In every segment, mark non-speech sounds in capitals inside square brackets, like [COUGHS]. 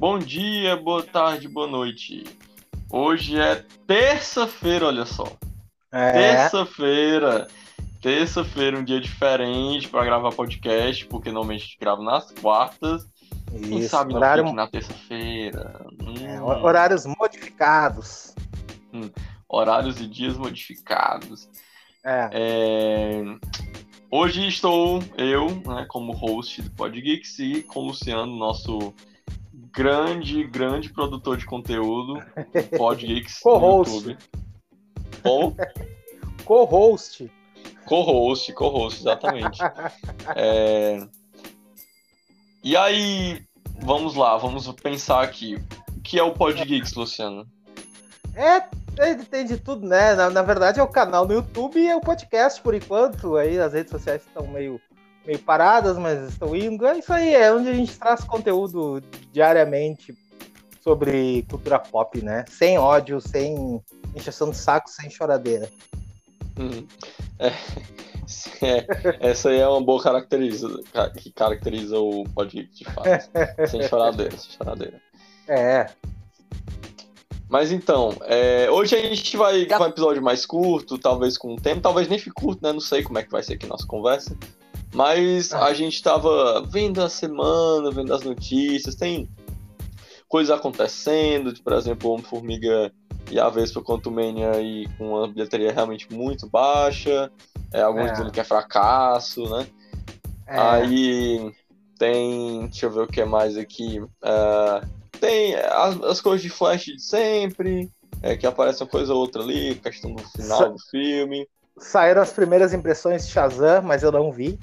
Bom dia, boa tarde, boa noite. Hoje é terça-feira, olha só. É, Terça-feira. Terça-feira, um dia diferente para gravar podcast, porque normalmente a gente grava nas quartas. Quem isso, sabe não horário, na terça-feira. Hum, é, horários modificados. horários e dias modificados. É, É, Hoje estou eu, né, como host do Podgeeks e com o Luciano, nosso grande, grande produtor de conteúdo do Podgeeks no Co-host. YouTube. Ou [LAUGHS] co-host. co-host, co-host, exatamente. É, E aí, vamos lá, vamos pensar aqui. O que é o Podgeeks, Luciano? É, tem, tem de tudo, né? Na, na verdade é o canal no YouTube e é o podcast por enquanto. Aí as redes sociais estão meio, meio paradas, mas estão indo. É isso aí, é onde a gente traz conteúdo diariamente sobre cultura pop, né? Sem ódio, sem encheção de saco, sem choradeira. Hum, é, [LAUGHS] é, essa aí é uma boa caracteriza, ca- que caracteriza o Podgeeks, de fato. Sem choradeira, sem choradeira. É, Mas então, é, hoje a gente vai gravar um episódio mais curto, talvez com um tempo, talvez nem fique curto, né? Não sei como é que vai ser aqui a nossa conversa. Mas Ah. a gente tava vendo a semana, vendo as notícias, tem coisas acontecendo, tipo, por exemplo, Homem-Formiga e a Vespa Quantumania aí com uma bilheteria realmente muito baixa, é, alguns É. dizendo que é fracasso, né? é. Aí tem. Deixa eu ver o que é mais aqui. ah, tem as, as coisas de Flash de sempre. é, que aparece uma coisa ou outra ali, questão do final Sa- do filme. Saíram as primeiras impressões de Shazam, mas eu não vi.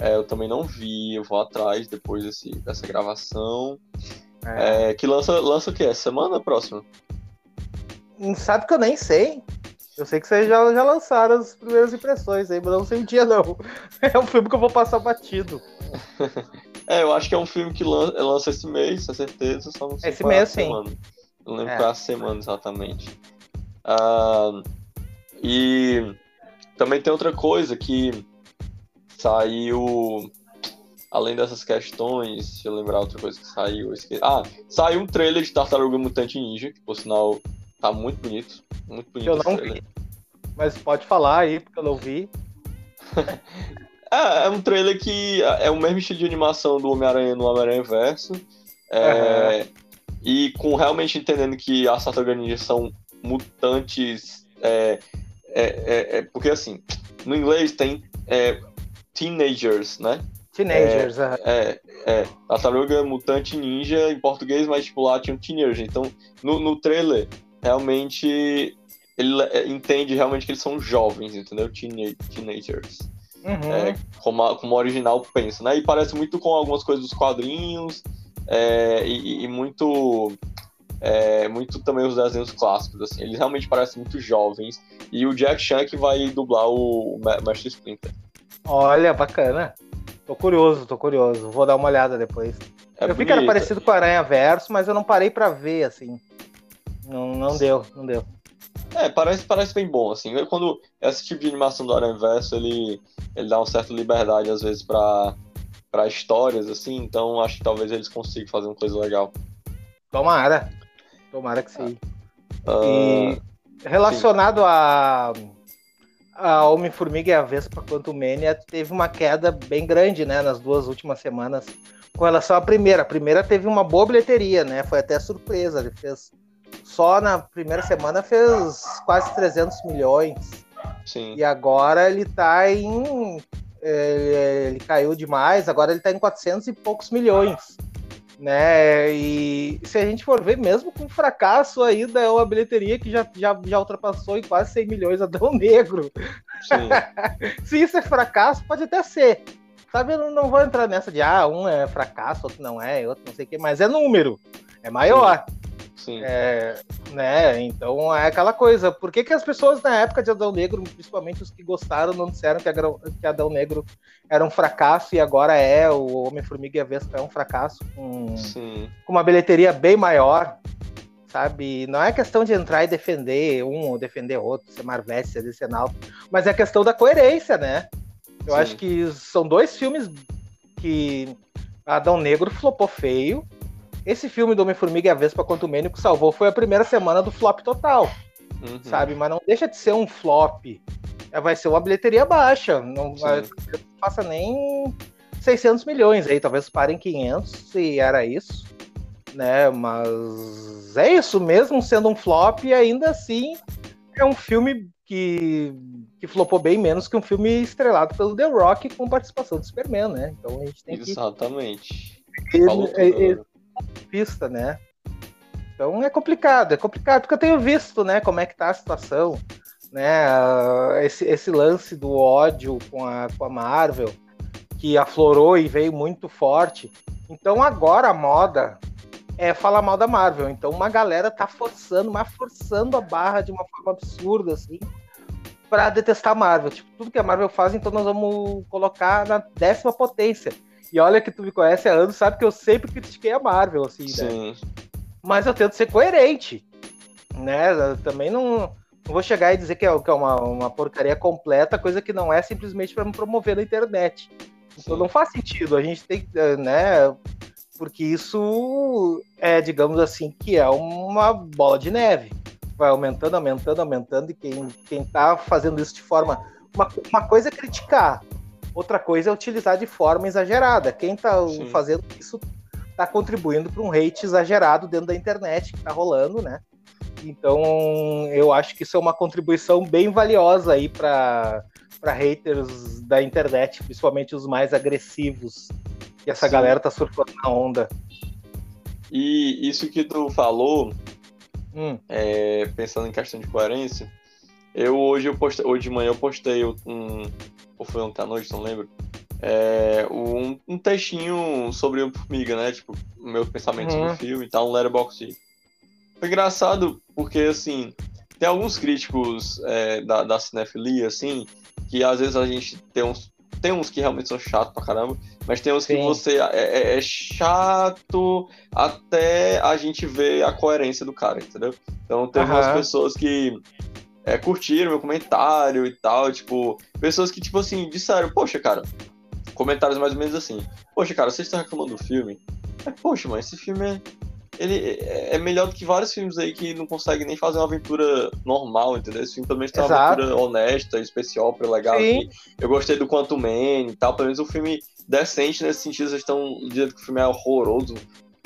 É, eu também não vi, eu vou atrás depois desse, dessa gravação. É. É, que lança, lança o quê? Semana próxima? Sabe que eu nem sei. Eu sei que vocês já, já lançaram as primeiras impressões aí, mas não sei o dia não. [LAUGHS] É um filme que eu vou passar batido. [LAUGHS] É, eu acho que é um filme que lan- lança esse mês, com certeza, só não sei Esse é mês, sim. semana. Não lembro É. qual é a semana exatamente. Ah, e também tem outra coisa que saiu, além dessas questões, deixa eu lembrar outra coisa que saiu. Ah, saiu um trailer de Tartaruga Mutante Ninja, que por sinal tá muito bonito. Muito bonito Eu não trailer. vi. Mas pode falar aí, porque eu não vi. [LAUGHS] É, é um trailer que é o mesmo estilo de animação do Homem-Aranha no Homem-Aranha Verso. É, E com realmente entendendo que as tartarugas ninja são mutantes. É, é, é- é- porque assim, no inglês tem é, teenagers, né? Teenagers, é. É, é, tartaruga mutante ninja em português, mas tipo lá tinha um teenager. Então, no, no trailer, realmente ele é, entende realmente que eles são jovens, entendeu? Teena- teenagers Uhum. é, como, a, como o original pensa, né? E parece muito com algumas coisas dos quadrinhos é, e, e muito é, muito também os desenhos clássicos, assim. Eles realmente parecem muito jovens. E o Jack Chan que vai dublar o, Mestre Splinter. Olha, bacana. Tô curioso, tô curioso. Vou dar uma olhada depois. É eu vi que era parecido com o Aranha Verso, mas eu não parei pra ver, assim. Não, não deu, não deu. É, parece, parece bem bom, assim. Quando esse tipo de animação do Aranha Verso, ele, ele dá uma certa liberdade, às vezes, pra, pra histórias, assim. Então, acho que talvez eles consigam fazer uma coisa legal. Tomara. Tomara que sim. Ah, E relacionado a, a Homem-Formiga e a Vespa Quantum Mania, teve uma queda bem grande, né, nas duas últimas semanas com relação à primeira. A primeira teve uma boa bilheteria, né, foi até surpresa, ele fez só na primeira semana fez quase 300 milhões sim. e agora ele tá em é, ele caiu demais, agora ele tá em 400 e poucos milhões né? E se a gente for ver, mesmo com fracasso ainda é uma bilheteria que já, já, já ultrapassou em quase 100 milhões Adão Negro. [LAUGHS] Se isso é fracasso, pode até ser. Sabe, eu não, não vou entrar nessa de ah, um é fracasso, outro não é, outro não sei o que, mas é número, é maior. sim. É, né? Então é aquela coisa. Por que, que as pessoas na época de Adão Negro, principalmente os que gostaram, não disseram que, Agra- que Adão Negro era um fracasso e agora é o Homem-Formiga e a Vespa é um fracasso com, Sim. com uma bilheteria bem maior? Sabe? Não é questão de entrar e defender um ou defender outro, ser Marvete, ser decenal, mas é questão da coerência, né? Eu Sim. acho que são dois filmes que Adão Negro flopou feio. Esse filme do Homem-Formiga e a Vespa contra o Mênico salvou foi a primeira semana do flop total, uhum. sabe? Mas não deixa de ser um flop. É, vai ser uma bilheteria baixa, não vai, passa nem 600 milhões aí, talvez parem 500 se era isso, né? Mas é isso mesmo, sendo um flop, ainda assim é um filme que, que flopou bem menos que um filme estrelado pelo The Rock com participação do Superman, né? Então a gente tem que. Exatamente. Pista, né? Então é complicado, é complicado, porque eu tenho visto, né, como é que tá a situação, né? Esse, esse lance do ódio com a, com a Marvel, que aflorou e veio muito forte. Então agora a moda é falar mal da Marvel. Então uma galera tá forçando, mas forçando a barra de uma forma absurda, assim, para detestar a Marvel. Tipo, tudo que a Marvel faz, então nós vamos colocar na décima potência. E olha que tu me conhece há anos, sabe que eu sempre critiquei a Marvel, assim, né? Sim. né? Mas eu tento ser coerente, né? Eu também não, não vou chegar e dizer que é, que é uma, uma porcaria completa, coisa que não é simplesmente para me promover na internet. Então Sim. não faz sentido. A gente tem, né? porque isso é, digamos assim, que é uma bola de neve. Vai aumentando, aumentando, aumentando, e quem, quem tá fazendo isso de forma. Uma, uma coisa é criticar, outra coisa é utilizar de forma exagerada. Quem tá Sim. fazendo isso tá contribuindo para um hate exagerado dentro da internet que tá rolando, né? Então, eu acho que isso é uma contribuição bem valiosa aí para haters da internet, principalmente os mais agressivos que essa Sim. galera tá surfando na onda. E isso que tu falou, hum. é, pensando em questão de coerência, eu hoje eu postei, hoje de manhã eu postei um, ou foi ontem à noite, não lembro, é, um, um textinho sobre o Formiga, né? Tipo, meus pensamentos uhum. sobre o filme e tal, um letterboxd. Foi engraçado porque, assim, tem alguns críticos é, da, da cinefilia, assim, que às vezes a gente tem uns tem uns que realmente são chatos pra caramba, mas tem uns Sim. que você é, é, é, chato até a gente ver a coerência do cara, entendeu? Então tem uhum. umas pessoas que é, curtiram meu comentário e tal, tipo, pessoas que, tipo assim, disseram, poxa, cara, comentários mais ou menos assim, poxa, cara, vocês estão reclamando do filme? Mas, poxa, mas esse filme é ele é melhor do que vários filmes aí que não conseguem nem fazer uma aventura normal, entendeu? Esse filme pelo menos tem uma aventura honesta, especial, pra legal. Assim. Eu gostei do Quantum Man e tal, pelo menos um filme decente nesse sentido, vocês estão dizendo que o filme é horroroso.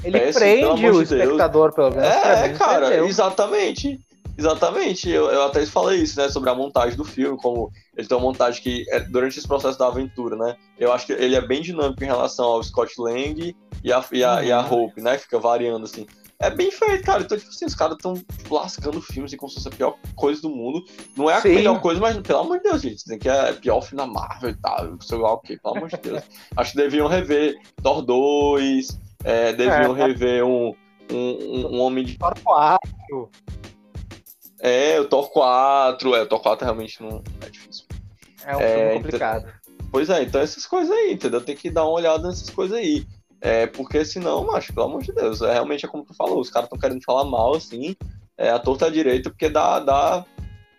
Ele péssimo, prende o de espectador, pelo menos. É, cara, exatamente. Exatamente, eu, eu até falei isso, né, sobre a montagem do filme, como ele tem uma montagem que, é, durante esse processo da aventura, né, eu acho que ele é bem dinâmico em relação ao Scott Lang e a, e a, uhum. e a uhum. Hope, né, fica variando, assim. É bem feito, cara, então, tipo assim, os caras estão lascando filmes assim, como se fosse a pior coisa do mundo. Não é a Sim. melhor coisa, mas, pelo amor de Deus, gente, dizem que é pior filme da Marvel e tal, sei lá o que, pelo amor de Deus. [LAUGHS] acho que deviam rever Thor 2, é, deviam é, rever um, um, um Homem de... Thor 4... É, o Thor 4, é, o Thor 4 realmente não é difícil. É um é, filme complicado. Então, pois é, então essas coisas aí, entendeu? Tem que dar uma olhada nessas coisas aí. É, porque senão, macho, pelo amor de Deus, é, realmente é como tu falou, os caras estão querendo falar mal, assim, é, a torta direita, porque dá, dá,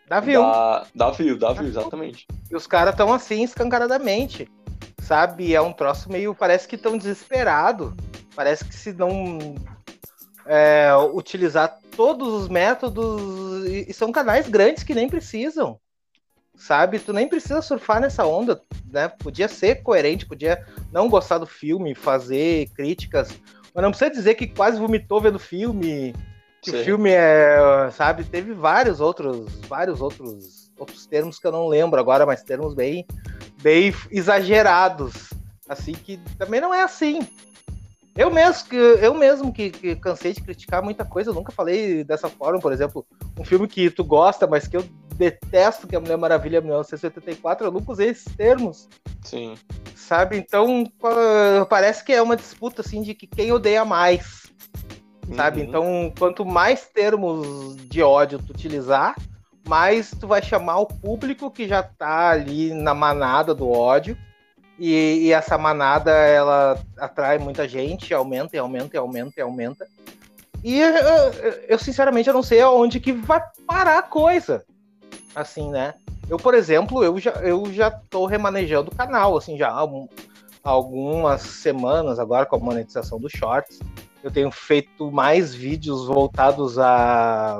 Dá view. Dá, dá view, dá view, exatamente. E os caras estão assim, escancaradamente. Sabe? É um troço meio. Parece que estão desesperado. Parece que se não é, utilizar todos os métodos e, são canais grandes que nem precisam, sabe? Tu nem precisa surfar nessa onda, né? Podia ser coerente, podia não gostar do filme, fazer críticas, mas não precisa dizer que quase vomitou vendo o filme, que Sim. o filme é, sabe? Teve vários outros, vários outros, outros termos que eu não lembro agora, mas termos bem, bem exagerados, assim que também não é assim, eu mesmo, que, eu mesmo que, que, cansei de criticar muita coisa, eu nunca falei dessa forma, por exemplo, um filme que tu gosta, mas que eu detesto, que é Mulher Maravilha 1984, eu nunca usei esses termos. Sim. Sabe? Então, parece que é uma disputa, assim, de que quem odeia mais. Sabe? Uhum. Então, quanto mais termos de ódio tu utilizar, mais tu vai chamar o público que já tá ali na manada do ódio e, e, essa manada, ela atrai muita gente, aumenta e aumenta e aumenta e aumenta. E eu, eu, sinceramente, eu não sei aonde que vai parar a coisa. Assim, né? Eu, por exemplo, eu já, eu já tô remanejando o canal, assim, já há algumas semanas agora com a monetização dos shorts. eu tenho feito mais vídeos voltados a,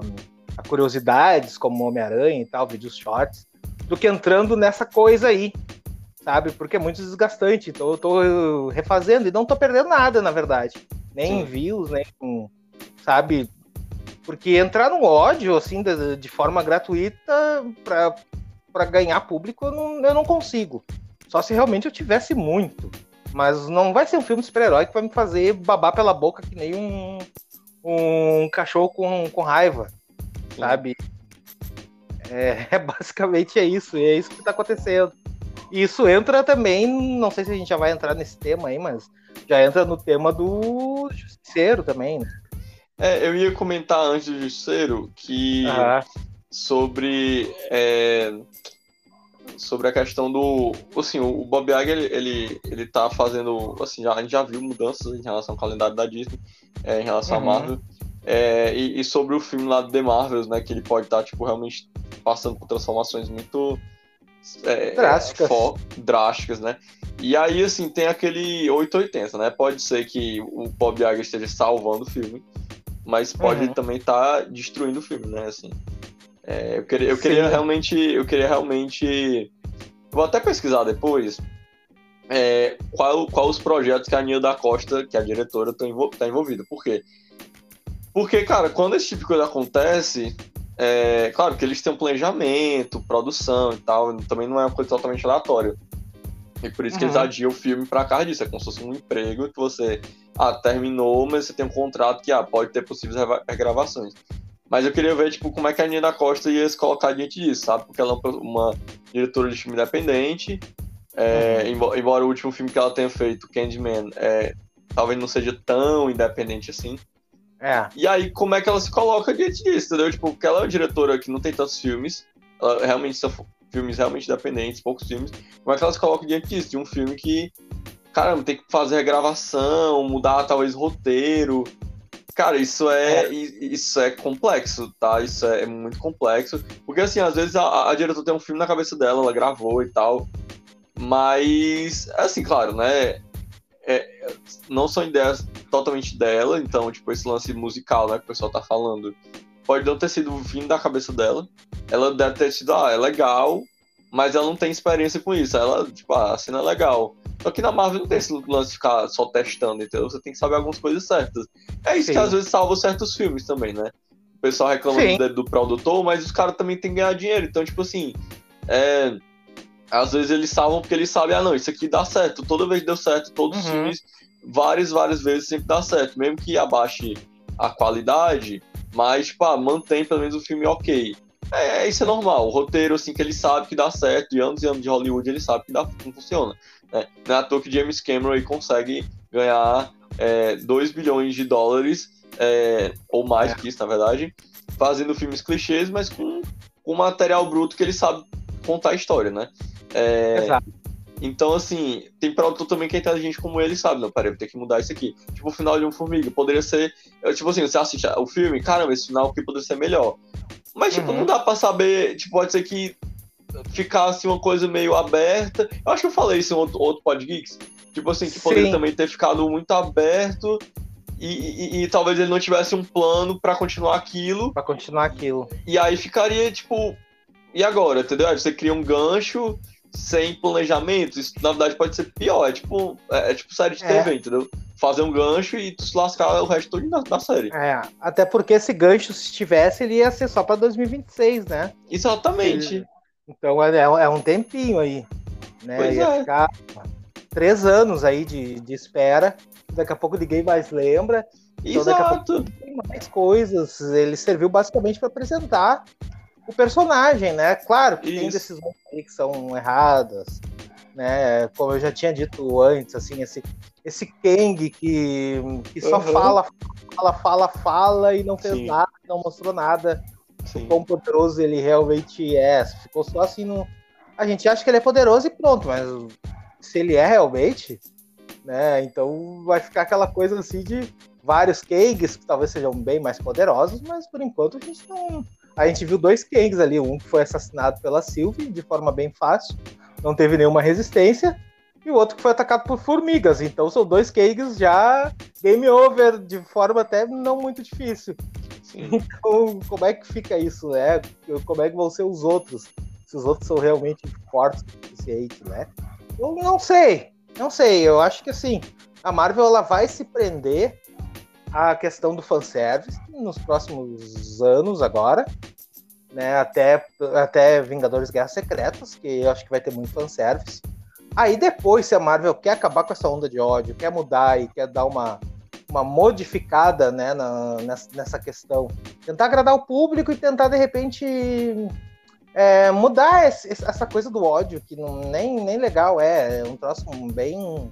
a curiosidades, como Homem-Aranha e tal, vídeos shorts, do que entrando nessa coisa aí, sabe? Porque é muito desgastante. Então eu tô refazendo e não tô perdendo nada, na verdade. Nem Sim. views, nem. Sabe? Porque entrar no ódio, assim, de, de forma gratuita para ganhar público, eu não, eu não consigo. Só se realmente eu tivesse muito. Mas não vai ser um filme de super-herói que vai me fazer babar pela boca que nem um, um cachorro com, com raiva, Sim. sabe? É, [LAUGHS] é, basicamente é isso, é isso que está acontecendo. E isso entra também, não sei se a gente já vai entrar nesse tema aí, mas já entra no tema do justiceiro também, né? É, eu ia comentar antes do justiceiro que sobre é, sobre a questão do. Assim, o Bob Iger, ele, ele, ele tá fazendo. Assim, já, a gente já viu mudanças em relação ao calendário da Disney, é, em relação uhum. à Marvel. É, e, e, sobre o filme lá do The Marvels, né? Que ele pode estar, tá, tipo, realmente passando por transformações muito. É, drásticas. Drásticas, né? E aí, assim, tem aquele 880, né? Pode ser que o Bob Iger esteja salvando o filme, mas pode uhum. também estar tá destruindo o filme, né? Assim. É, eu queria, eu queria realmente. Eu queria realmente. Vou até pesquisar depois. É, qual, qual os projetos que a Nil da Costa, que é a diretora, está tá envolvida. Por quê? Porque, cara, quando esse tipo de coisa acontece, é, claro que eles têm um planejamento, produção e tal, também não é uma coisa totalmente aleatória. E por isso uhum. que eles uhum. adiam o filme pra cá disso. É como se fosse um emprego que você ah, terminou, mas você tem um contrato que ah, pode ter possíveis regravações. Mas eu queria ver, tipo, como é que a Nina Costa ia se colocar diante disso, sabe? Porque ela é uma diretora de filme independente. É, uhum. embora o último filme que ela tenha feito, Candyman, é, talvez não seja tão independente assim. É. E aí, como é que ela se coloca diante disso, entendeu? Tipo, porque ela é uma diretora que não tem tantos filmes, ela realmente são filmes realmente independentes, poucos filmes. Como é que ela se coloca diante disso? De um filme que, caramba, tem que fazer regravação, mudar talvez roteiro, Cara, isso é, é, isso é complexo, tá? Isso é, muito complexo. Porque, assim, às vezes a, a diretora tem um filme na cabeça dela, ela gravou e tal. Mas, assim, claro, né? É, não são ideias totalmente dela, então, tipo, esse lance musical, né, que o pessoal tá falando, pode não ter sido vindo da cabeça dela. Ela deve ter sido, ah, é legal, mas ela não tem experiência com isso. Ela, tipo, ah, a cena é legal. Só que na Marvel não tem esse lance de ficar só testando, entendeu? Você tem que saber algumas coisas certas. É isso Sim. que às vezes salva certos filmes também, né? O pessoal reclama do, do produtor, mas os caras também têm que ganhar dinheiro. Então, tipo assim, é, às vezes eles salvam porque eles sabem, ah, não, isso aqui dá certo. Toda vez deu certo, todos uhum. os filmes, várias, várias vezes sempre dá certo. Mesmo que abaixe a qualidade, mas, tipo, ah, mantém pelo menos o filme ok. É, isso é normal. O roteiro, assim, que ele sabe que dá certo, de anos e anos de Hollywood, ele sabe que dá, não funciona. Né? Não é à toa que James Cameron aí consegue ganhar é, 2 bilhões de dólares, é, ou mais é. que isso, na verdade, fazendo filmes clichês, mas com, com material bruto que ele sabe contar a história, né? É, Exato. Então, assim, tem produtor também que é inteligente como ele sabe, não, peraí, vou ter que mudar isso aqui. Tipo, o final de um Formiga, poderia ser, tipo assim, você assiste o filme, caramba, esse final aqui poderia ser melhor. Mas, tipo, uhum. não dá pra saber, tipo, pode ser que ficasse uma coisa meio aberta. Eu acho que eu falei isso em outro, outro Podgeeks. Tipo assim, que poderia Sim. também ter ficado muito aberto e, e, e, talvez ele não tivesse um plano para continuar aquilo. Para continuar aquilo. E aí ficaria, tipo, e agora, entendeu? Aí você cria um gancho sem planejamento. Isso, na verdade, pode ser pior. É tipo, é, é tipo série de TV, é. entendeu? Fazer um gancho e tu se lascar o resto todo da, da série. É, até porque esse gancho, se tivesse, ele ia ser só pra 2026, né? Exatamente. Ele... Então é, é um tempinho aí. Né? Pois Ia é. ficar três anos aí de, de espera. Daqui a pouco ninguém mais lembra. Então, Exato. tem mais coisas. Ele serviu basicamente para apresentar o personagem, né? Claro que Isso. tem decisões aí que são erradas, né? Como eu já tinha dito antes, assim, esse, esse Kang que, que só uhum. fala, fala, fala, fala e não fez Sim. nada, não mostrou nada. Sim. quão poderoso ele realmente é. Ficou só assim no. A gente acha que ele é poderoso e pronto, mas se ele é realmente, né? Então vai ficar aquela coisa assim de vários Kangs que talvez sejam bem mais poderosos, mas por enquanto a gente não. A gente viu dois Kangs ali, um que foi assassinado pela Sylvie de forma bem fácil, não teve nenhuma resistência, e o outro que foi atacado por formigas. Então são dois Kangs já game over de forma até não muito difícil. Sim. [LAUGHS] Então, como é que fica isso, né? Como é que vão ser os outros? Se os outros são realmente fortes o suficiente, né? Eu não sei, não sei. Eu acho que assim, a Marvel ela vai se prender à questão do fanservice nos próximos anos agora, né? Até, até Vingadores Guerra Secretas, que eu acho que vai ter muito fanservice. Aí depois, se a Marvel quer acabar com essa onda de ódio, quer mudar e quer dar uma, uma modificada né, na, nessa, nessa questão, tentar agradar o público e tentar, de repente, é, mudar esse, essa coisa do ódio, que não, nem, nem legal é, é um troço bem,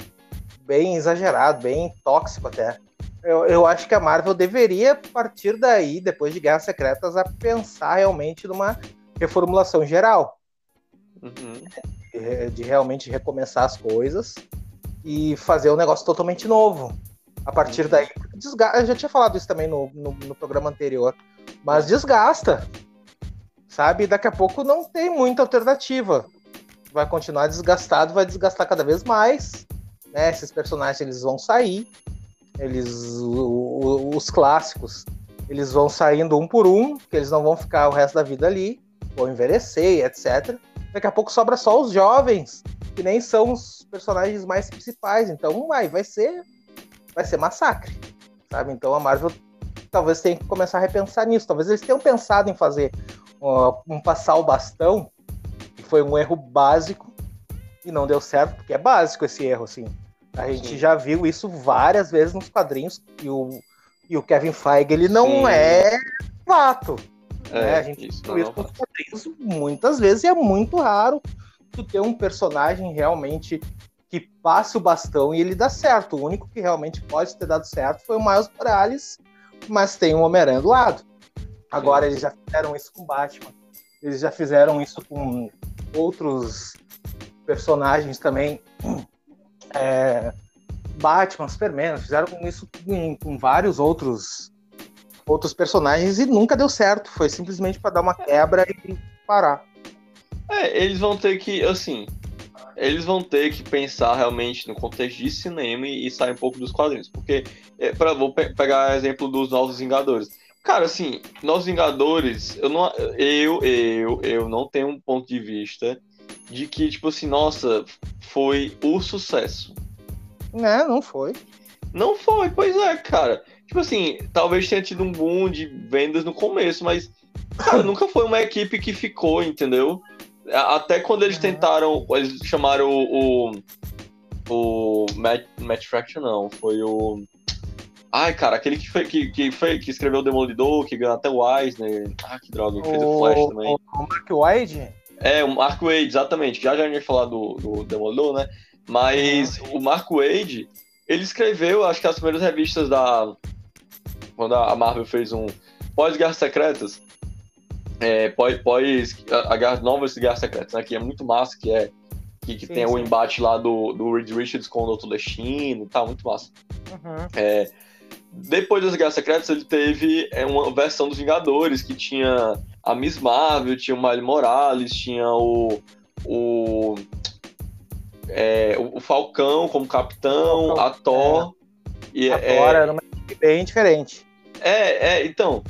bem exagerado, bem tóxico até. Eu, eu acho que a Marvel deveria partir daí, depois de Guerras Secretas, a pensar realmente numa reformulação geral. Uhum. De, de, realmente recomeçar as coisas e fazer um negócio totalmente novo. A partir uhum. daí, desgasta, eu já tinha falado isso também no, no, no programa anterior, mas desgasta sabe? Daqui a pouco não tem muita alternativa. Vai continuar desgastado, vai desgastar cada vez mais. Né? Esses personagens eles vão sair, eles o, os clássicos eles vão saindo um por um, que eles não vão ficar o resto da vida ali, vão envelhecer, etc. Daqui a pouco sobra só os jovens, que nem são os personagens mais principais. Então, vai, vai ser vai ser massacre, sabe? Então a Marvel talvez tenha que começar a repensar nisso. Talvez eles tenham pensado em fazer um passar o bastão, que foi um erro básico e não deu certo, porque é básico esse erro, assim. A gente Sim. já viu isso várias vezes nos quadrinhos e o, e o Kevin Feige ele não Sim. é fato. É, né? A gente viu isso nos quadrinhos muitas vezes e é muito raro tu ter um personagem realmente que passe o bastão e ele dá certo. O único que realmente pode ter dado certo foi o Miles Morales, mas tem o Homem-Aranha do lado. Agora eles já fizeram isso com Batman. Eles já fizeram isso com outros personagens também. É, Batman, Superman, fizeram isso com, com, vários outros outros personagens e nunca deu certo. Foi simplesmente para dar uma quebra e parar. É, eles vão ter que, assim, eles vão ter que pensar realmente no contexto de cinema e, e sair um pouco dos quadrinhos. Porque, é, vou pe pegar exemplo dos Novos Vingadores. Cara, assim, nós Vingadores, eu não, eu, eu, eu não tenho um ponto de vista de que, tipo assim, nossa, foi o sucesso. Não, não foi. Não foi, pois é, cara. Tipo assim, talvez tenha tido um boom de vendas no começo, mas, cara, [COUGHS] nunca foi uma equipe que ficou, entendeu? Até quando eles tentaram, eles chamaram o. o, o Matt, Matt Fraction, não, foi o. Ai, cara, aquele que, foi, que, que, foi, que escreveu o Demolidor, que ganhou até o Eisner. Ah, que droga, que fez o Flash também. O Mark Wade? É, o Mark Wade, exatamente. Já já a gente ia falar do, do Demolidor, né? Mas uhum. o Mark Wade, ele escreveu, acho que as primeiras revistas da. Quando a Marvel fez um pós-Guerras Secretas, é, pós, pós a, a novas Guerras Secretas, né? Que é muito massa, que é que, que sim, tem sim. o embate lá do, do Reed Richards com o Doutor Destino, tá muito massa. Uhum. É, depois das Guerras Secretas, ele teve é, uma versão dos Vingadores, que tinha a Miss Marvel, tinha o Miles Morales, tinha o. o é, o Falcão como capitão, a Thor. É. E, a é, Thor era uma equipe bem diferente. É, é, então.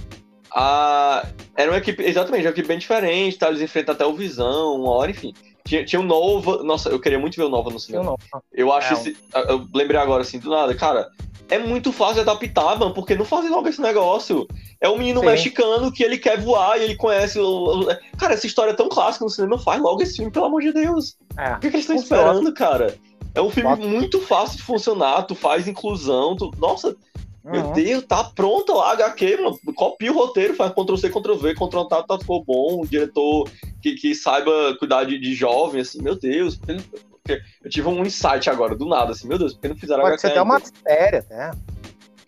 A, era uma equipe, exatamente, uma equipe bem diferente, tá? eles enfrentam até o Visão, uma hora, enfim. Tinha, tinha o Nova. Nossa, eu queria muito ver o Nova no cinema. Eu acho é, esse. Eu lembrei agora, assim, do nada, cara é muito fácil adaptar, mano, porque não fazem logo esse negócio. É um menino Sim. mexicano que ele quer voar e ele conhece o. Cara, essa história é tão clássica no cinema, faz logo esse filme, pelo amor de Deus. É. O que, que eles estão esperando, cara? É um filme Bota. muito fácil de funcionar, tu faz inclusão, tu. Nossa, uhum. meu Deus, tá pronta lá, HQ, mano. Copia o roteiro, faz Ctrl-C, Ctrl-V, Ctrl-T, tá, ficou bom, um diretor que, que saiba cuidar de, de jovem, assim, meu Deus, porque eu tive um insight agora, do nada, assim, meu Deus, por que não fizeram Pode ser até uma série, até.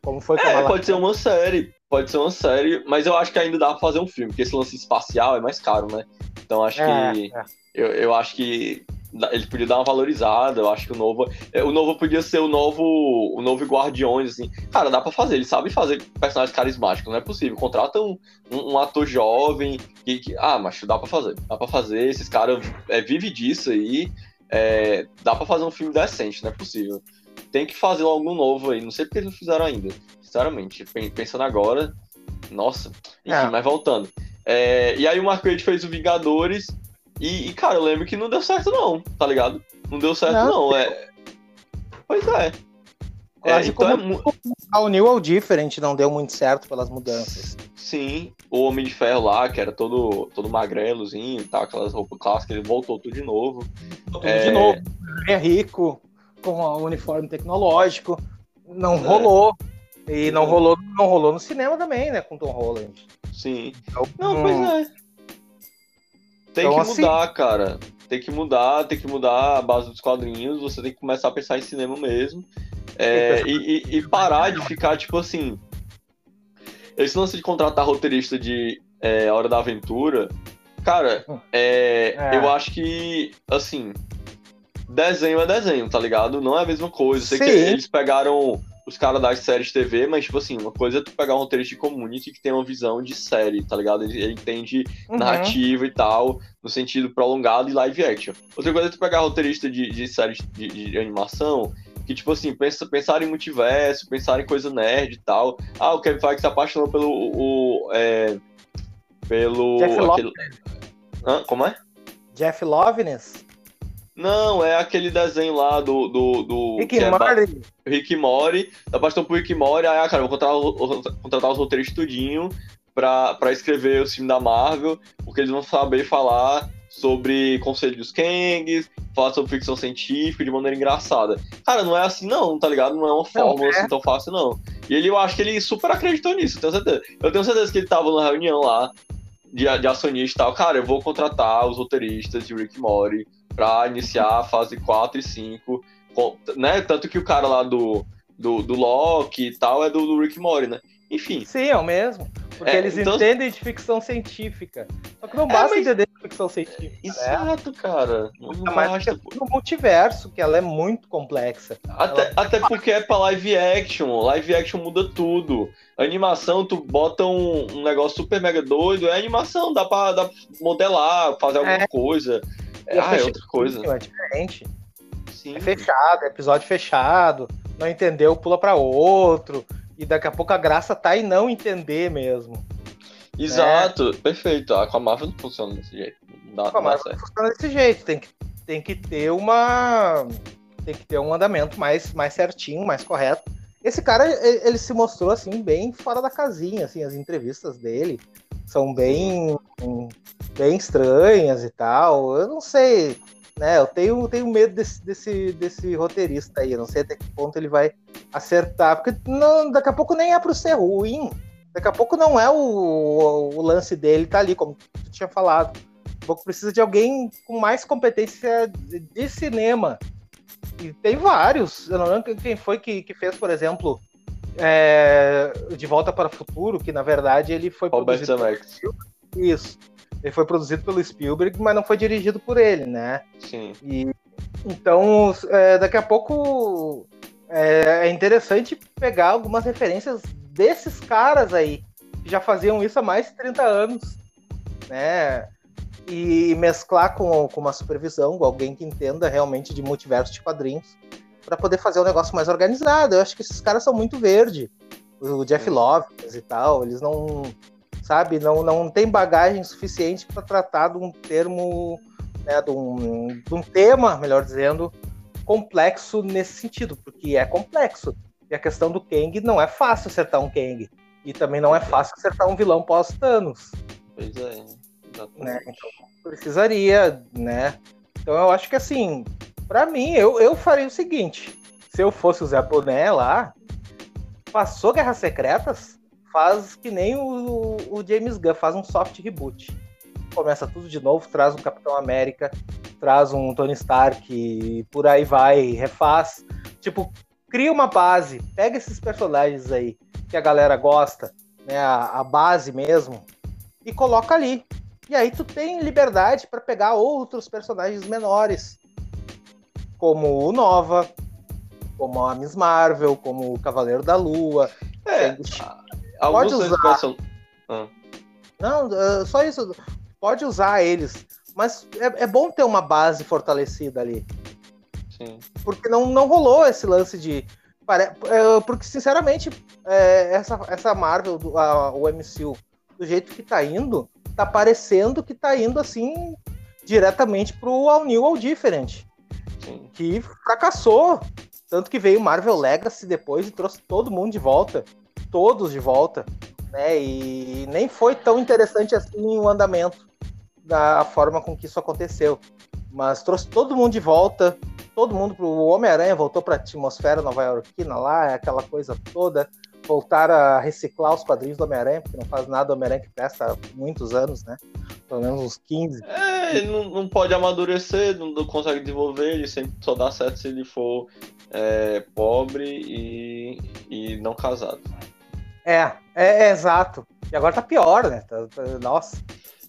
Como foi com É, pode ser uma série. Pode ser uma série, mas eu acho que ainda dá pra fazer um filme, porque esse lance espacial é mais caro, né? Então acho é, que. É. Eu, eu acho que ele podia dar uma valorizada, eu acho que o novo. É, o novo podia ser o novo. O novo Guardiões, assim. Cara, dá pra fazer, ele sabe fazer personagens carismáticos, não é possível. Contrata um, um, um ator jovem que, que, Ah, mas dá pra fazer. Dá pra fazer, esses caras é, vivem disso aí. É, dá pra fazer um filme decente, não é possível. Tem que fazer algo novo aí, não sei porque eles não fizeram ainda, sinceramente. Pensando agora, nossa. Enfim, é. mas voltando. É, e aí o Mark Waid fez o Vingadores e, e, cara, eu lembro que não deu certo não, tá ligado? Não deu certo não, não. é... Pois é. Quase é, então como é... o New é diferente, não deu muito certo pelas mudanças. Sim, o Homem de Ferro lá, que era todo, todo magrelozinho e tal, aquelas roupas clássicas, ele voltou tudo de novo. Tudo é... de novo. É rico, com o uniforme tecnológico. Não é. rolou. E não rolou, não rolou no cinema também, né, com Tom Holland. Sim. Então, não, pois hum. é. Tem então, que assim, mudar, assim... cara. Tem que mudar, tem que mudar a base dos quadrinhos. Você tem que começar a pensar em cinema mesmo. É, e, e, e, parar de ficar, tipo assim. Esse lance de contratar roteirista de é, Hora da Aventura, cara, é, é. eu acho que, assim, desenho é desenho, tá ligado? Não é a mesma coisa. Sei Sim. que eles pegaram os caras das séries TV, mas, tipo assim, uma coisa é tu pegar um roteirista de community que tem uma visão de série, tá ligado? Ele, ele entende uhum. narrativa e tal, no sentido prolongado e live action. Outra coisa é tu pegar roteirista de, de séries de, de, animação que, tipo assim, pensa, pensar em multiverso, pensar em coisa nerd e tal. Ah, o Kevin Feige se apaixonou pelo. O, é, pelo. Jeff aquele... Hã? Como é? Jeff Loveness? Não, é aquele desenho lá do. do, do Rick é Mori. É Rick Mori. Apaixonou por Rick Mori. Aí, ah, cara, vou contratar, contratar os roteiros tudinho pra, pra escrever o filme da Marvel, porque eles vão saber falar sobre Conselho dos Kangs, falar sobre ficção científica de maneira engraçada. Cara, não é assim não, tá ligado? Não é uma fórmula é. assim tão fácil não. E ele, eu acho que ele super acreditou nisso, tenho certeza. Eu tenho certeza que ele tava na reunião lá de, de acionista e tal. Cara, eu vou contratar os roteiristas de Rick Mori para iniciar a fase 4 e 5. Né? Tanto que o cara lá do, do, do Loki e tal é do, do Rick Mori, né? Enfim. Sim, é o mesmo. Porque é, eles então... entendem de ficção científica. Só que não é, basta é, mas... entender de ficção científica. Né? Exato, né? cara. Não basta... no multiverso, que ela é muito complexa. Até, ela... até porque é pra live action. Live action muda tudo. Animação, tu bota um, um negócio super mega doido. É animação, dá pra, dá pra modelar, fazer alguma é. coisa. É, ah, é outra coisa. É diferente. Sim. É fechado, é episódio fechado. Não entendeu, pula para outro. E daqui a pouco a graça tá em não entender mesmo. Exato, é. perfeito. A Marvel não funciona desse jeito. Não a Marvel não funciona desse jeito. Tem que, tem que ter uma. Tem que ter um andamento mais, mais certinho, mais correto. Esse cara, ele se mostrou assim, bem fora da casinha, assim, as entrevistas dele são bem, bem estranhas e tal. Eu não sei, né? Eu tenho, tenho medo desse, desse, desse roteirista aí. Eu não sei até que ponto ele vai acertar, porque não, daqui a pouco nem é para ser ruim. Daqui a pouco não é o, o, lance dele tá ali, como tu tinha falado. Daqui a pouco precisa de alguém com mais competência de, de cinema. E tem vários. Eu não lembro quem foi que, que fez, por exemplo, é, De Volta para o Futuro, que na verdade ele foi Robert produzido Zemeckis. Isso. Ele foi produzido pelo Spielberg, mas não foi dirigido por ele, né? Sim. E, então, é, daqui a pouco é, é, interessante pegar algumas referências desses caras aí, que já faziam isso há mais de 30 anos, né? E mesclar com, com uma supervisão, com alguém que entenda realmente de multiverso de quadrinhos para poder fazer um negócio mais organizado. Eu acho que esses caras são muito verde. O Jeff Love e tal, eles não, sabe, não, não tem bagagem suficiente para tratar de um termo, né, de um, de um tema, melhor dizendo, complexo nesse sentido, porque é complexo. E a questão do Kang não é fácil acertar um Kang. E também não é fácil acertar um vilão pós-Thanos. Pois é. Né? Então, precisaria, né? Então eu acho que assim, Pra mim, eu, eu faria o seguinte: se eu fosse o Zé Boné lá, passou Guerras Secretas, faz que nem o, o James Gunn, faz um soft reboot. Começa tudo de novo, traz um Capitão América, traz um Tony Stark, e por aí vai, refaz. Tipo, cria uma base, pega esses personagens aí que a galera gosta, né, a, a base mesmo, e coloca ali. E aí tu tem liberdade para pegar outros personagens menores como o Nova, como a Miss Marvel, como o Cavaleiro da Lua. É, pode usar. Ah. Não, uh, só isso. Pode usar eles Mas é, é bom ter uma base fortalecida ali. Sim. Porque não, não rolou esse lance de. é, Porque, sinceramente, é, essa, essa Marvel, do- a- o MCU, do jeito que tá indo, tá parecendo que tá indo assim diretamente pro All New All Different. Sim. que fracassou. Tanto que veio Marvel Legacy depois e trouxe todo mundo de volta. Todos de volta. Né? E nem foi tão interessante assim o andamento da forma com que isso aconteceu. Mas trouxe todo mundo de volta. Todo mundo pro Homem-Aranha voltou pra atmosfera nova-iorquina lá, aquela coisa toda. Voltaram a reciclar os quadrinhos do Homem-Aranha, porque não faz nada do Homem-Aranha que presta há muitos anos, né? Pelo menos uns 15. É, ele não, não pode amadurecer, não, não consegue desenvolver, ele sempre só dá certo se ele for é, pobre e, e não casado. É, é, é exato. E agora tá pior, né? Tá- tá- nossa,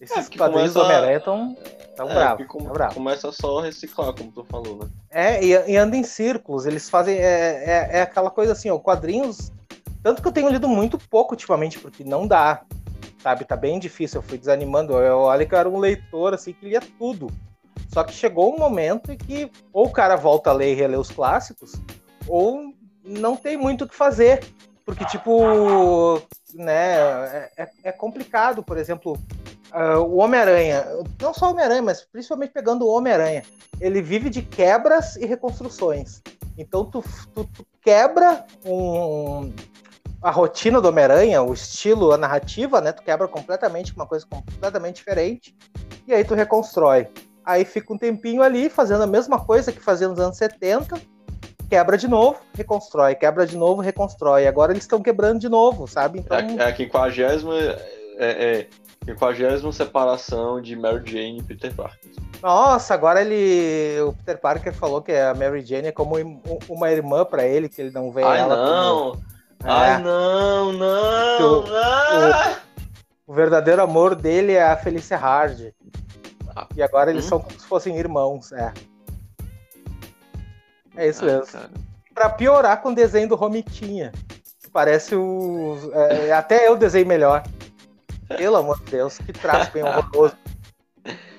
esses porque quadrinhos do Homem-Aranha estão tão É, bravos. porque come- tão bravos. começa só a reciclar, como tu falou, né? É, e, e anda em círculos. Eles fazem. É, é, é aquela coisa assim, ó, quadrinhos. Tanto que eu tenho lido muito pouco ultimamente, porque não dá. Sabe? Tá bem difícil. Eu fui desanimando. Eu, olha que eu era um leitor, assim, que lia tudo. Só que chegou um momento em que ou o cara volta a ler e reler os clássicos, ou não tem muito o que fazer. Porque, tipo, né, é, é- é complicado, por exemplo, ah, o Homem-Aranha, não só o Homem-Aranha, mas principalmente pegando o Homem-Aranha, ele vive de quebras e reconstruções. Então tu, tu- tu quebra um- a rotina do Homem-Aranha, o estilo, a narrativa, né? Tu quebra completamente uma coisa completamente diferente e aí tu reconstrói. Aí fica um tempinho ali fazendo a mesma coisa que fazia nos anos 70, quebra de novo, reconstrói, quebra de novo, reconstrói. Agora eles estão quebrando de novo, sabe? Então, É, é a quinquagésima, é, é, separação de Mary Jane e Peter Parker. Nossa, agora ele. O Peter Parker falou que a Mary Jane é como uma irmã pra ele, que ele não vê Ai, ela não! como. Ai, É, não, não! Eu- ah! o verdadeiro amor dele é a Felicia Hard. Ah. E agora eles Hum? são como se fossem irmãos, é. É isso Ai, mesmo. cara. Pra piorar com o desenho do Romitinha. Parece o. é, até eu desenho melhor. Pelo amor de Deus, que traço bem horroroso.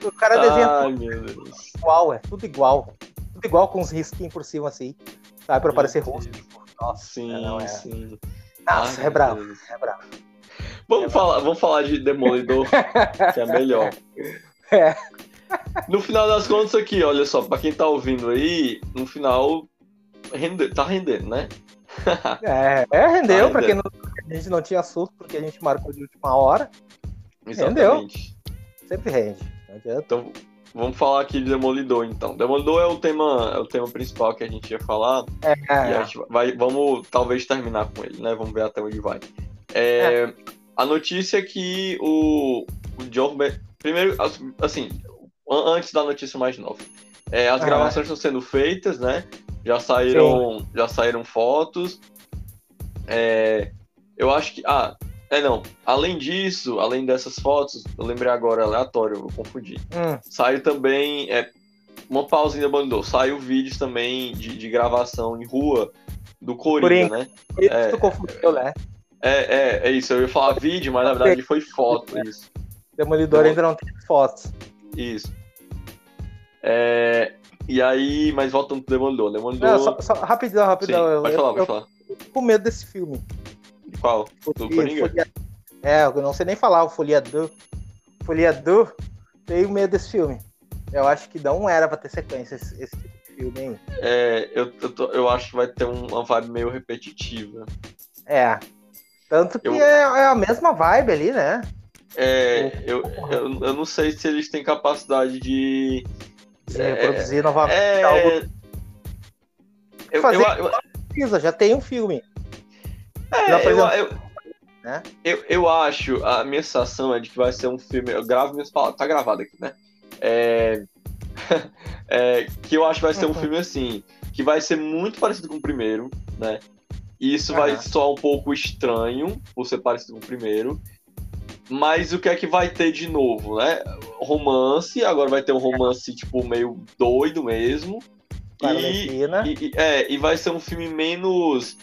O cara desenha Ai, Deus. igual, é tudo igual. Tudo igual com uns risquinhos por cima assim. Sabe, pra Meu parecer. Nossa, Sim, não é. sim. Nossa, Ai, é bravo, Deus. é bravo. Vamos, falar, vamos falar de Demolidor, [LAUGHS] que é melhor. É. No final das contas, aqui, olha só, pra quem tá ouvindo aí, no final rende, tá rendendo, né? [LAUGHS] É, é, rendeu, Ah, pra quem rendeu. não, a gente não tinha assunto, porque a gente marcou de última hora. Exatamente. Sempre rende. Não adianta. Então, vamos falar aqui de Demolidor, então. Demolidor é o tema, é o tema principal que a gente ia falar. E a É, gente vai, vamos talvez terminar com ele, né? Vamos ver até onde vai. É, A notícia é que o, o John Primeiro, as- assim, antes da notícia mais nova. é, as Ah. gravações estão sendo feitas, né? Já saíram, já saíram fotos. É, eu acho que. Ah, é não. Além disso, além dessas fotos, eu lembrei agora, aleatório, eu confundi. hum, Saiu também. É, uma pausinha mandou. Saiu vídeos também de, de gravação em rua do Coringa, Coringa. né? isso É. tu confundiu, né? É, é, é isso. Eu ia falar vídeo, mas na verdade foi foto. [LAUGHS] Isso. Demolidor ainda não tem fotos. Isso. É, e aí, mas voltando pro Demolidor. Demolidor. Não, só, só- rapidão, Sim, rapidão. eu, pode falar, pode falar. com medo desse filme. Qual? Do Coringa? Folia- É, eu não sei nem falar o Foliador. Foliador, tenho medo desse filme. Eu acho que não era pra ter sequência esse, esse tipo de filme aí. É, eu, eu, tô- eu acho que vai ter um- uma vibe meio repetitiva. É. Tanto que Eu- é, é a mesma vibe ali, né? É, eu, eu, eu não sei se eles têm capacidade de. É, reproduzir novamente É. algo. Eu, Fazer eu, eu, Precisa, já tem um filme. É, eu, exemplo, eu, né? eu, eu acho, a minha sensação é de que vai ser um filme. Eu gravo minhas palavras, tá gravado aqui, né? É, [LAUGHS] é, que eu acho que vai ser um Uhum. filme assim, que vai ser muito parecido com o primeiro, né? E isso vai Aham. soar um pouco estranho por ser parecido com o primeiro. Mas o que é que vai ter de novo, né? Romance, agora vai ter um romance, tipo, meio doido mesmo. E, e, é, e vai ser um filme menos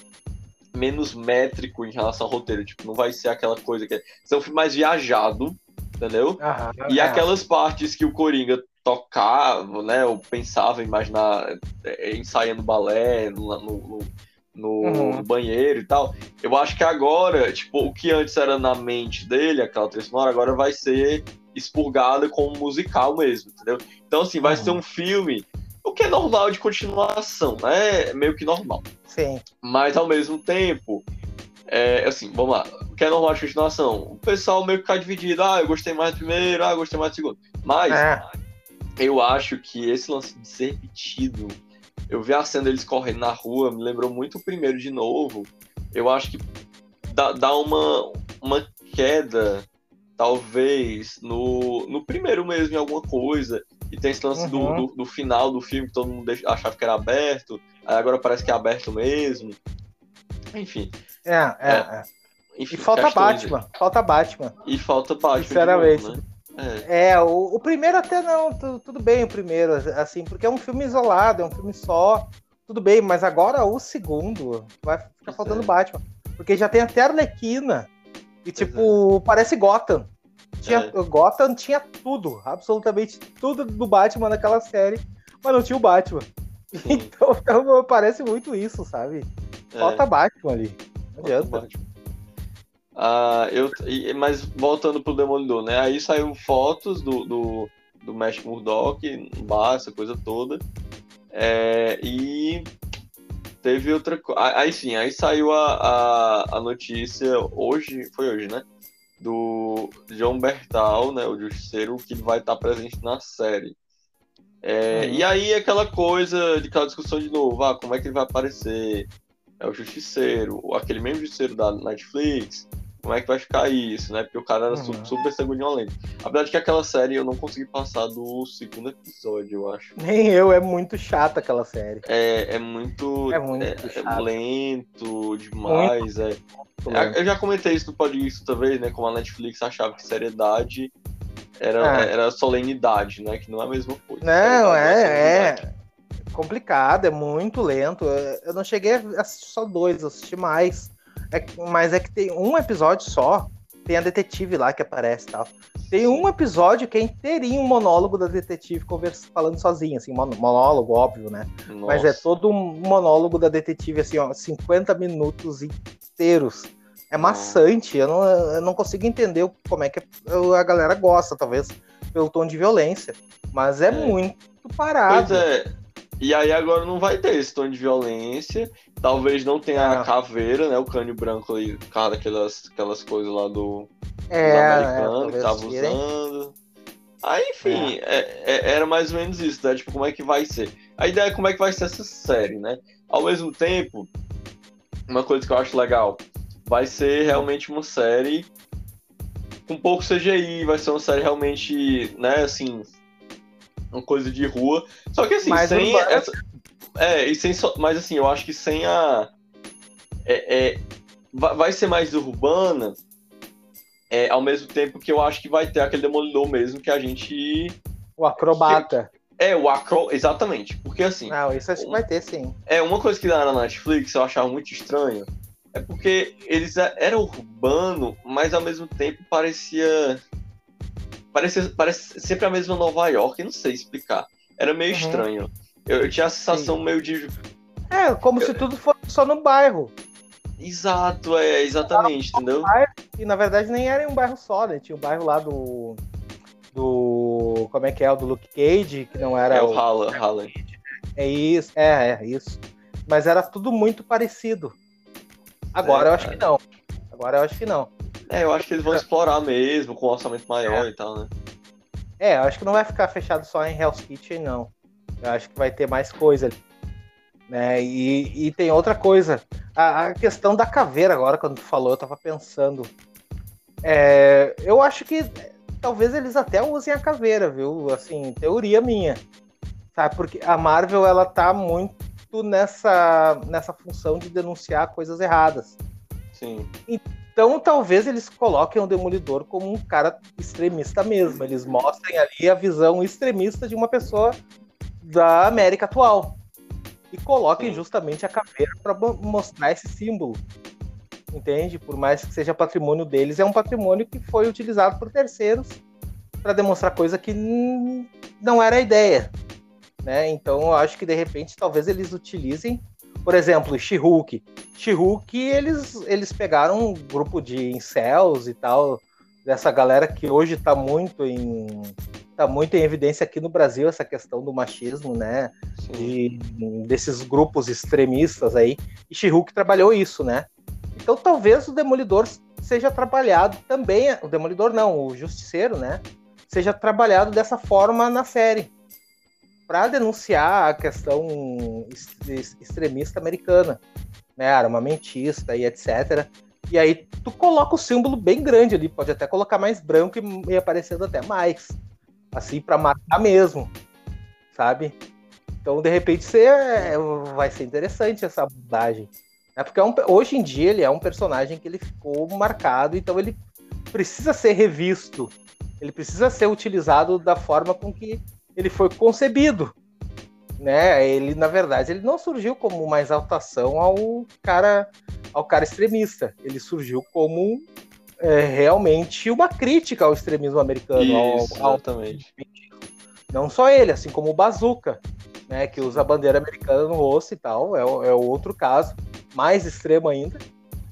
menos métrico em relação ao roteiro. Tipo, não vai ser aquela coisa que é. Vai ser um filme mais viajado, entendeu? Aham, E é. aquelas partes que o Coringa tocava, né? Eu pensava, imaginar é, ensaiando balé no, no, no- no Uhum. banheiro e tal. Eu acho que agora, tipo, o que antes era na mente dele, aquela trilha sonora, agora vai ser expurgada como musical mesmo, entendeu? Então, assim, vai Uhum. ser um filme, o que é normal de continuação, né? É meio que normal. Sim. Mas ao mesmo tempo, é, assim, vamos lá. O que é normal de continuação? O pessoal meio que fica dividido. Ah, eu gostei mais do primeiro, ah, eu gostei mais do segundo. Mas É. eu acho que esse lance de ser repetido, eu vi a cena deles correndo na rua, me lembrou muito o primeiro de novo. Eu acho que dá, dá uma, uma queda, talvez, no, no primeiro mesmo, em alguma coisa. E tem esse lance do- Uhum. do, do, final do filme que todo mundo achava que era aberto, aí agora parece que é aberto mesmo. Enfim. É, é, é. enfim E falta Batman. Falta Batman. E falta Batman. Sinceramente. Novo, né? É. É, o, o primeiro até não, tu- tudo bem o primeiro, assim, porque é um filme isolado, é um filme só, tudo bem, mas agora o segundo vai ficar Pois faltando é. Batman, porque já tem até Arlequina, e tipo, parece Gotham. Tinha, É. Gotham tinha tudo, absolutamente tudo do Batman naquela série, mas não tinha o Batman. Sim, [LAUGHS] Então, parece muito isso, sabe? é. Falta Batman ali. Não adianta. Batman. Ah, eu, mas voltando pro Demolidor, né? Aí saiu fotos do, do, do Matt Murdock, bar, essa coisa toda. É, e teve outra coisa. Aí sim, aí saiu a, a, a notícia hoje, foi hoje, né? Do John Bertal, né? O Justiceiro, que vai estar presente na série. É, Uhum. E aí aquela coisa de aquela discussão de novo, ah, como é que ele vai aparecer? É o Justiceiro, aquele mesmo Justiceiro da Netflix, como é que vai ficar isso, né? Porque o cara era Uhum. su- super sanguinolento. Apesar de que aquela série eu não consegui passar do segundo episódio, eu acho. Nem eu, é muito chata aquela série. É, é muito. É muito é- é lento demais. É. Muito É, Eu já comentei isso no podcast outra vez, né? Como a Netflix achava que seriedade era, Ah. era solenidade, né? Que não é a mesma coisa. Não, é, é complicado, é muito lento. Eu não cheguei a assistir só dois, eu assisti mais. É mas é que tem um episódio só, tem a detetive lá que aparece e tal. Tem um episódio que é inteirinho um monólogo da detetive conversa, falando sozinha, assim, monólogo, óbvio, né? Mas é Nossa. todo um monólogo da detetive, assim, ó, 50 minutos inteiros. É maçante, eu não, eu não consigo entender como é que a galera gosta, talvez pelo tom de violência. Mas é, É. muito parado. Pois é. E aí agora não vai ter esse tom de violência. Talvez não tenha a caveira, né? O crânio branco ali, cara, aquelas, aquelas coisas lá do, É, do é, americano que talvez tava usando. Aí, enfim, é- é- era mais ou menos isso, né? Tipo, como é que vai ser? A ideia é como é que vai ser essa série, né? Ao mesmo tempo, uma coisa que eu acho legal, vai ser realmente uma série com pouco CGI, vai ser uma série realmente, né, assim, uma coisa de rua. Só que assim, Mais sem urbana. essa. É, e sem só. Mas assim, eu acho que sem a. É, é, vai ser mais urbana. É, ao mesmo tempo que eu acho que vai ter aquele demolidor mesmo que a gente. O acrobata. É, o acro. Exatamente. Porque assim, Não, isso acho que vai ter, sim. é uma coisa que dá na Netflix eu achava muito estranho. É porque eles é- eram urbano, mas ao mesmo tempo parecia. Parecia, parece sempre a mesma Nova York, eu não sei explicar. Era meio Uhum. estranho. Eu, eu tinha a sensação meio de. É, como se tudo fosse só no bairro. Exato, é, exatamente, entendeu? E na verdade nem era em um bairro só, né? Tinha o bairro lá do. Do. Como é que é? O do Luke Cage, que não era. É o Hala, Hala. É isso, é, é isso. Mas era tudo muito parecido. Agora É, eu acho que não. Agora eu acho que não. É, eu acho que eles vão explorar mesmo, com um orçamento maior e tal, né? É, eu acho que não vai ficar fechado só em Hell's Kitchen, não. Eu acho que vai ter mais coisa ali. Né? E, e tem outra coisa. A, a questão da caveira, agora, quando tu falou, eu tava pensando. É, eu acho que talvez eles até usem a caveira, viu? Assim, teoria minha. Sabe? Porque a Marvel, ela tá muito nessa, nessa função de denunciar coisas erradas. Sim. Então, talvez eles coloquem o Demolidor como um cara extremista mesmo. Eles mostrem ali a visão extremista de uma pessoa da América atual. E coloquem Sim. justamente a caveira para mostrar esse símbolo. Entende? Por mais que seja patrimônio deles, é um patrimônio que foi utilizado por terceiros para demonstrar coisa que não era a ideia. Né? Então eu acho que de repente talvez eles utilizem, por exemplo, She-Hulk. She-Hulk, eles, eles pegaram um grupo de incels e tal, dessa galera que hoje está muito em tá muito em evidência aqui no Brasil essa questão do machismo, né? De, desses grupos extremistas aí. E she trabalhou isso, né? Então talvez o Demolidor seja trabalhado também, o Demolidor não, o Justiceiro, né? Seja trabalhado dessa forma na série para denunciar a questão extremista americana, né, armamentista e etc. E aí tu coloca o símbolo bem grande ali, pode até colocar mais branco e, aparecendo até mais, assim para matar mesmo, sabe? Então de repente você, é, vai ser interessante essa abordagem. É porque é um, hoje em dia ele é um personagem que ele ficou marcado, então ele precisa ser revisto, ele precisa ser utilizado da forma com que ele foi concebido. Né? Ele, na verdade, ele não surgiu como uma exaltação ao cara, ao cara extremista. Ele surgiu como é, realmente uma crítica ao extremismo americano. Isso, ao, ao... exatamente. Não só ele, assim como o Bazooka, né, que usa a bandeira americana no rosto e tal, é, é outro caso, mais extremo ainda.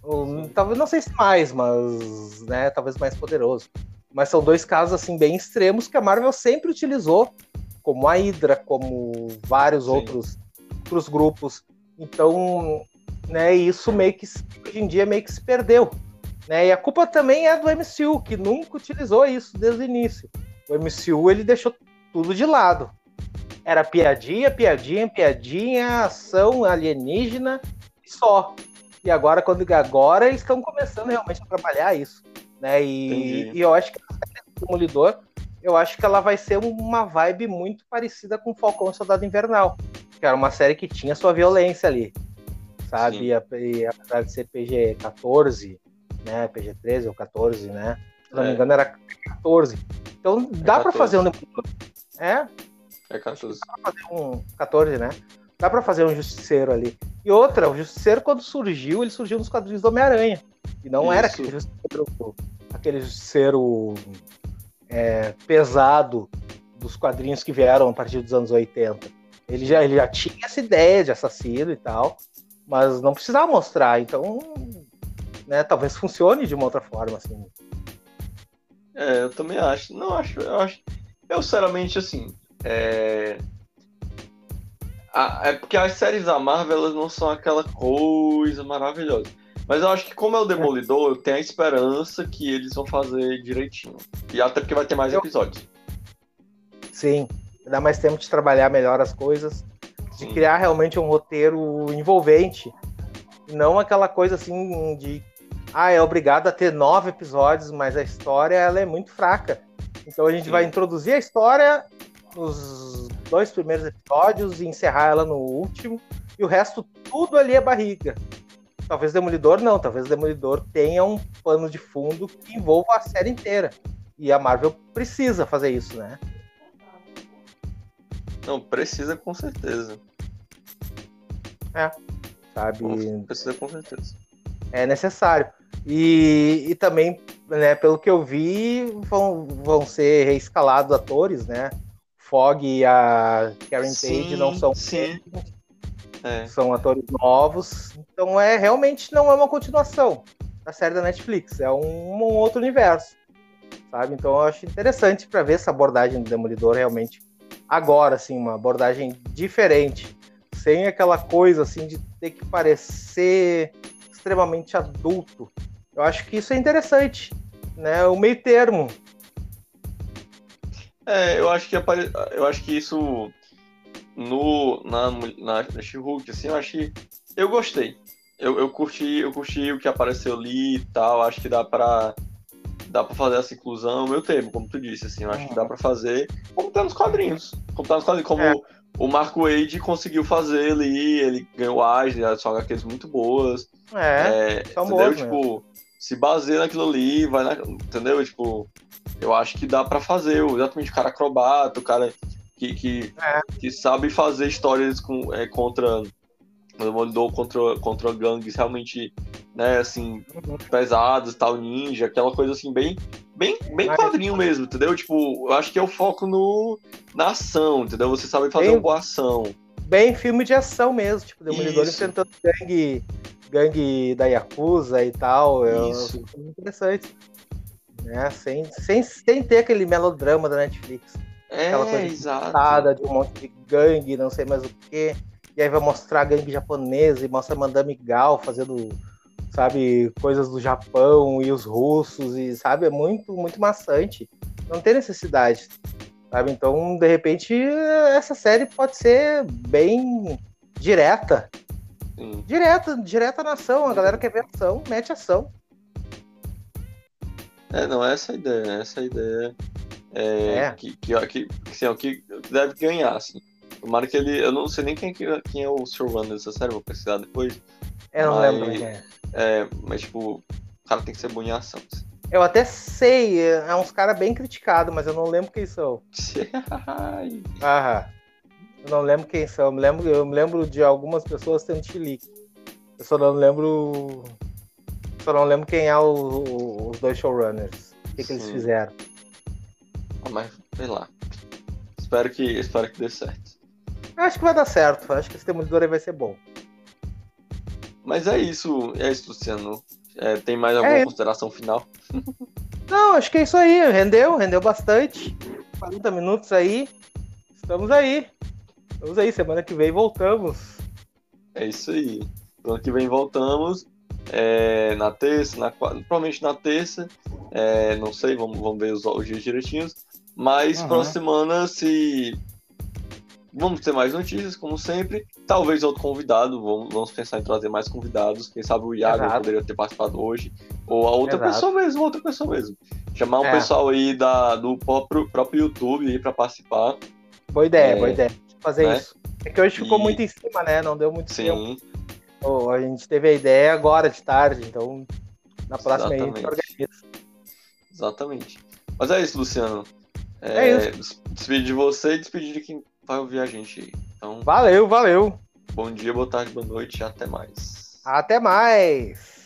Um, talvez não sei se mais, mas né, talvez mais poderoso. Mas são dois casos assim bem extremos que a Marvel sempre utilizou como a Hydra, como vários Sim. outros, outros grupos. Então, né, isso meio que hoje em dia meio que se perdeu. Né? E a culpa também é do MCU, que nunca utilizou isso desde o início. O MCU ele deixou tudo de lado. Era piadinha, piadinha, piadinha, ação alienígena e só. E agora, quando agora eles estão começando realmente a trabalhar isso. Né? E, e eu acho que a série do Demolidor eu acho que ela vai ser uma vibe muito parecida com Falcão e Soldado Invernal, que era uma série que tinha sua violência ali, sabe? E, e, apesar de ser PG-14, né? PG-13 ou 14, né? Se não é. me engano, era 14. Então dá é para fazer um. É? É 14. Dá pra fazer um 14, né? Dá para fazer um justiceiro ali. E outra, o justiceiro, quando surgiu, ele surgiu nos quadrinhos do Homem-Aranha. E não Isso. era aquele justiceiro, aquele justiceiro é, pesado dos quadrinhos que vieram a partir dos anos 80. Ele já, ele já tinha essa ideia de assassino e tal, mas não precisava mostrar, então né, talvez funcione de uma outra forma, assim. É, eu também acho. Não, acho, eu acho. Eu, sinceramente, assim. É... é porque as séries da Marvel elas não são aquela coisa maravilhosa. Mas eu acho que como é o Demolidor, eu tenho a esperança que eles vão fazer direitinho. E até porque vai ter mais episódios. Sim, dá mais tempo de trabalhar melhor as coisas, de Sim. criar realmente um roteiro envolvente. Não aquela coisa assim de ah, é obrigado a ter nove episódios, mas a história ela é muito fraca. Então a gente Sim. vai introduzir a história nos dois primeiros episódios e encerrar ela no último, e o resto tudo ali é barriga. Talvez Demolidor não, talvez Demolidor tenha um pano de fundo que envolva a série inteira. E a Marvel precisa fazer isso, né? Não, precisa com certeza. É, sabe? Precisa com certeza. É necessário. E, e também, né, pelo que eu vi, vão, vão ser reescalados atores, né? Fog e a Karen sim, Page não são sim. É. São atores novos. Então é realmente não é uma continuação da série da Netflix. É um, um outro universo. Sabe? Então eu acho interessante para ver essa abordagem do Demolidor realmente agora, assim, uma abordagem diferente. Sem aquela coisa assim de ter que parecer extremamente adulto. Eu acho que isso é interessante. Né? O meio termo. É, eu acho que eu acho que isso no, na, na, na She-Hulk, assim, eu achei. Eu gostei. Eu, eu, curti, eu curti o que apareceu ali e tal. Acho que dá pra. Dá pra fazer essa inclusão, meu termo, como tu disse, assim, eu acho que dá pra fazer como tá nos quadrinhos. Como tá nos quadrinhos, como é. o Marco Wade conseguiu fazer ali, ele ganhou Ashley, são HQs muito boas. É, é entendeu? Tipo, se baseia naquilo ali, vai na. Entendeu? Tipo, eu acho que dá pra fazer, exatamente o cara acrobata, o cara que, que, é. que sabe fazer histórias com, é, contra o Demolidor contra, contra gangues realmente, né, assim, pesadas, tal, ninja, aquela coisa assim, bem, Bem, bem Mas... quadrinho mesmo, entendeu? Tipo, eu acho que é o foco no, na ação, entendeu? Você sabe fazer bem, uma boa ação. Bem filme de ação mesmo, tipo, Demolidor Isso. enfrentando gangue, gangue da Yakuza e tal. É Isso. É interessante. Né? Sem, sem, sem ter aquele melodrama da Netflix. É, Aquela coisa exato. de um monte de gangue, não sei mais o que. E aí vai mostrar gangue japonesa e mostra Mandame Gal fazendo, sabe, coisas do Japão e os russos, e sabe, é muito, muito maçante. Não tem necessidade. Sabe? Então, de repente, essa série pode ser bem direta. Sim. Direta, direta na ação. A galera quer ver ação, mete ação. É, não, essa é a ideia, essa é a ideia. É, é. Que, que, que, assim, é o que deve ganhar, assim. Tomara que ele. Eu não sei nem quem, quem é o showrunner dessa série, vou precisar depois. Eu não mas, lembro quem é. é. Mas, tipo, o cara tem que ser bom em ação. Assim. Eu até sei, é uns caras bem criticados, mas eu não lembro quem são. [LAUGHS] Aham. Eu não lembro quem são. Eu me lembro, eu me lembro de algumas pessoas tendo chilique. Eu só não lembro. Só não lembro quem é o, o, os dois showrunners. O que, que eles fizeram. Ah, mas sei lá. Espero que, espero que dê certo. Acho que vai dar certo. Acho que esse Demolidor aí vai ser bom. Mas é isso, é isso, Luciano. É, tem mais alguma é. consideração final? [LAUGHS] Não, acho que é isso aí. Rendeu, rendeu bastante. 40 minutos aí. Estamos aí. Estamos aí. Semana que vem voltamos. É isso aí. Semana que vem voltamos. É, na terça, na, provavelmente na terça. É, não sei, vamos, vamos ver os, os dias direitinhos. Mas uhum. próxima semana, se Vamos ter mais notícias, como sempre. Talvez outro convidado. Vamos, vamos pensar em trazer mais convidados. Quem sabe o Iago Exato. poderia ter participado hoje. Ou a outra Exato. pessoa mesmo, outra pessoa mesmo. Chamar um é. pessoal aí da, do próprio, próprio YouTube aí pra participar. Boa ideia, é, boa ideia. Fazer né? isso. É que hoje ficou e... muito em cima, né? Não deu muito Sim. tempo. Oh, a gente teve a ideia agora de tarde, então na próxima Exatamente. aí a gente organiza. Exatamente. Mas é isso, Luciano. É, é isso. Despedir de você e despedir de quem vai ouvir a gente. Então, valeu, valeu. Bom dia, boa tarde, boa noite e até mais. Até mais.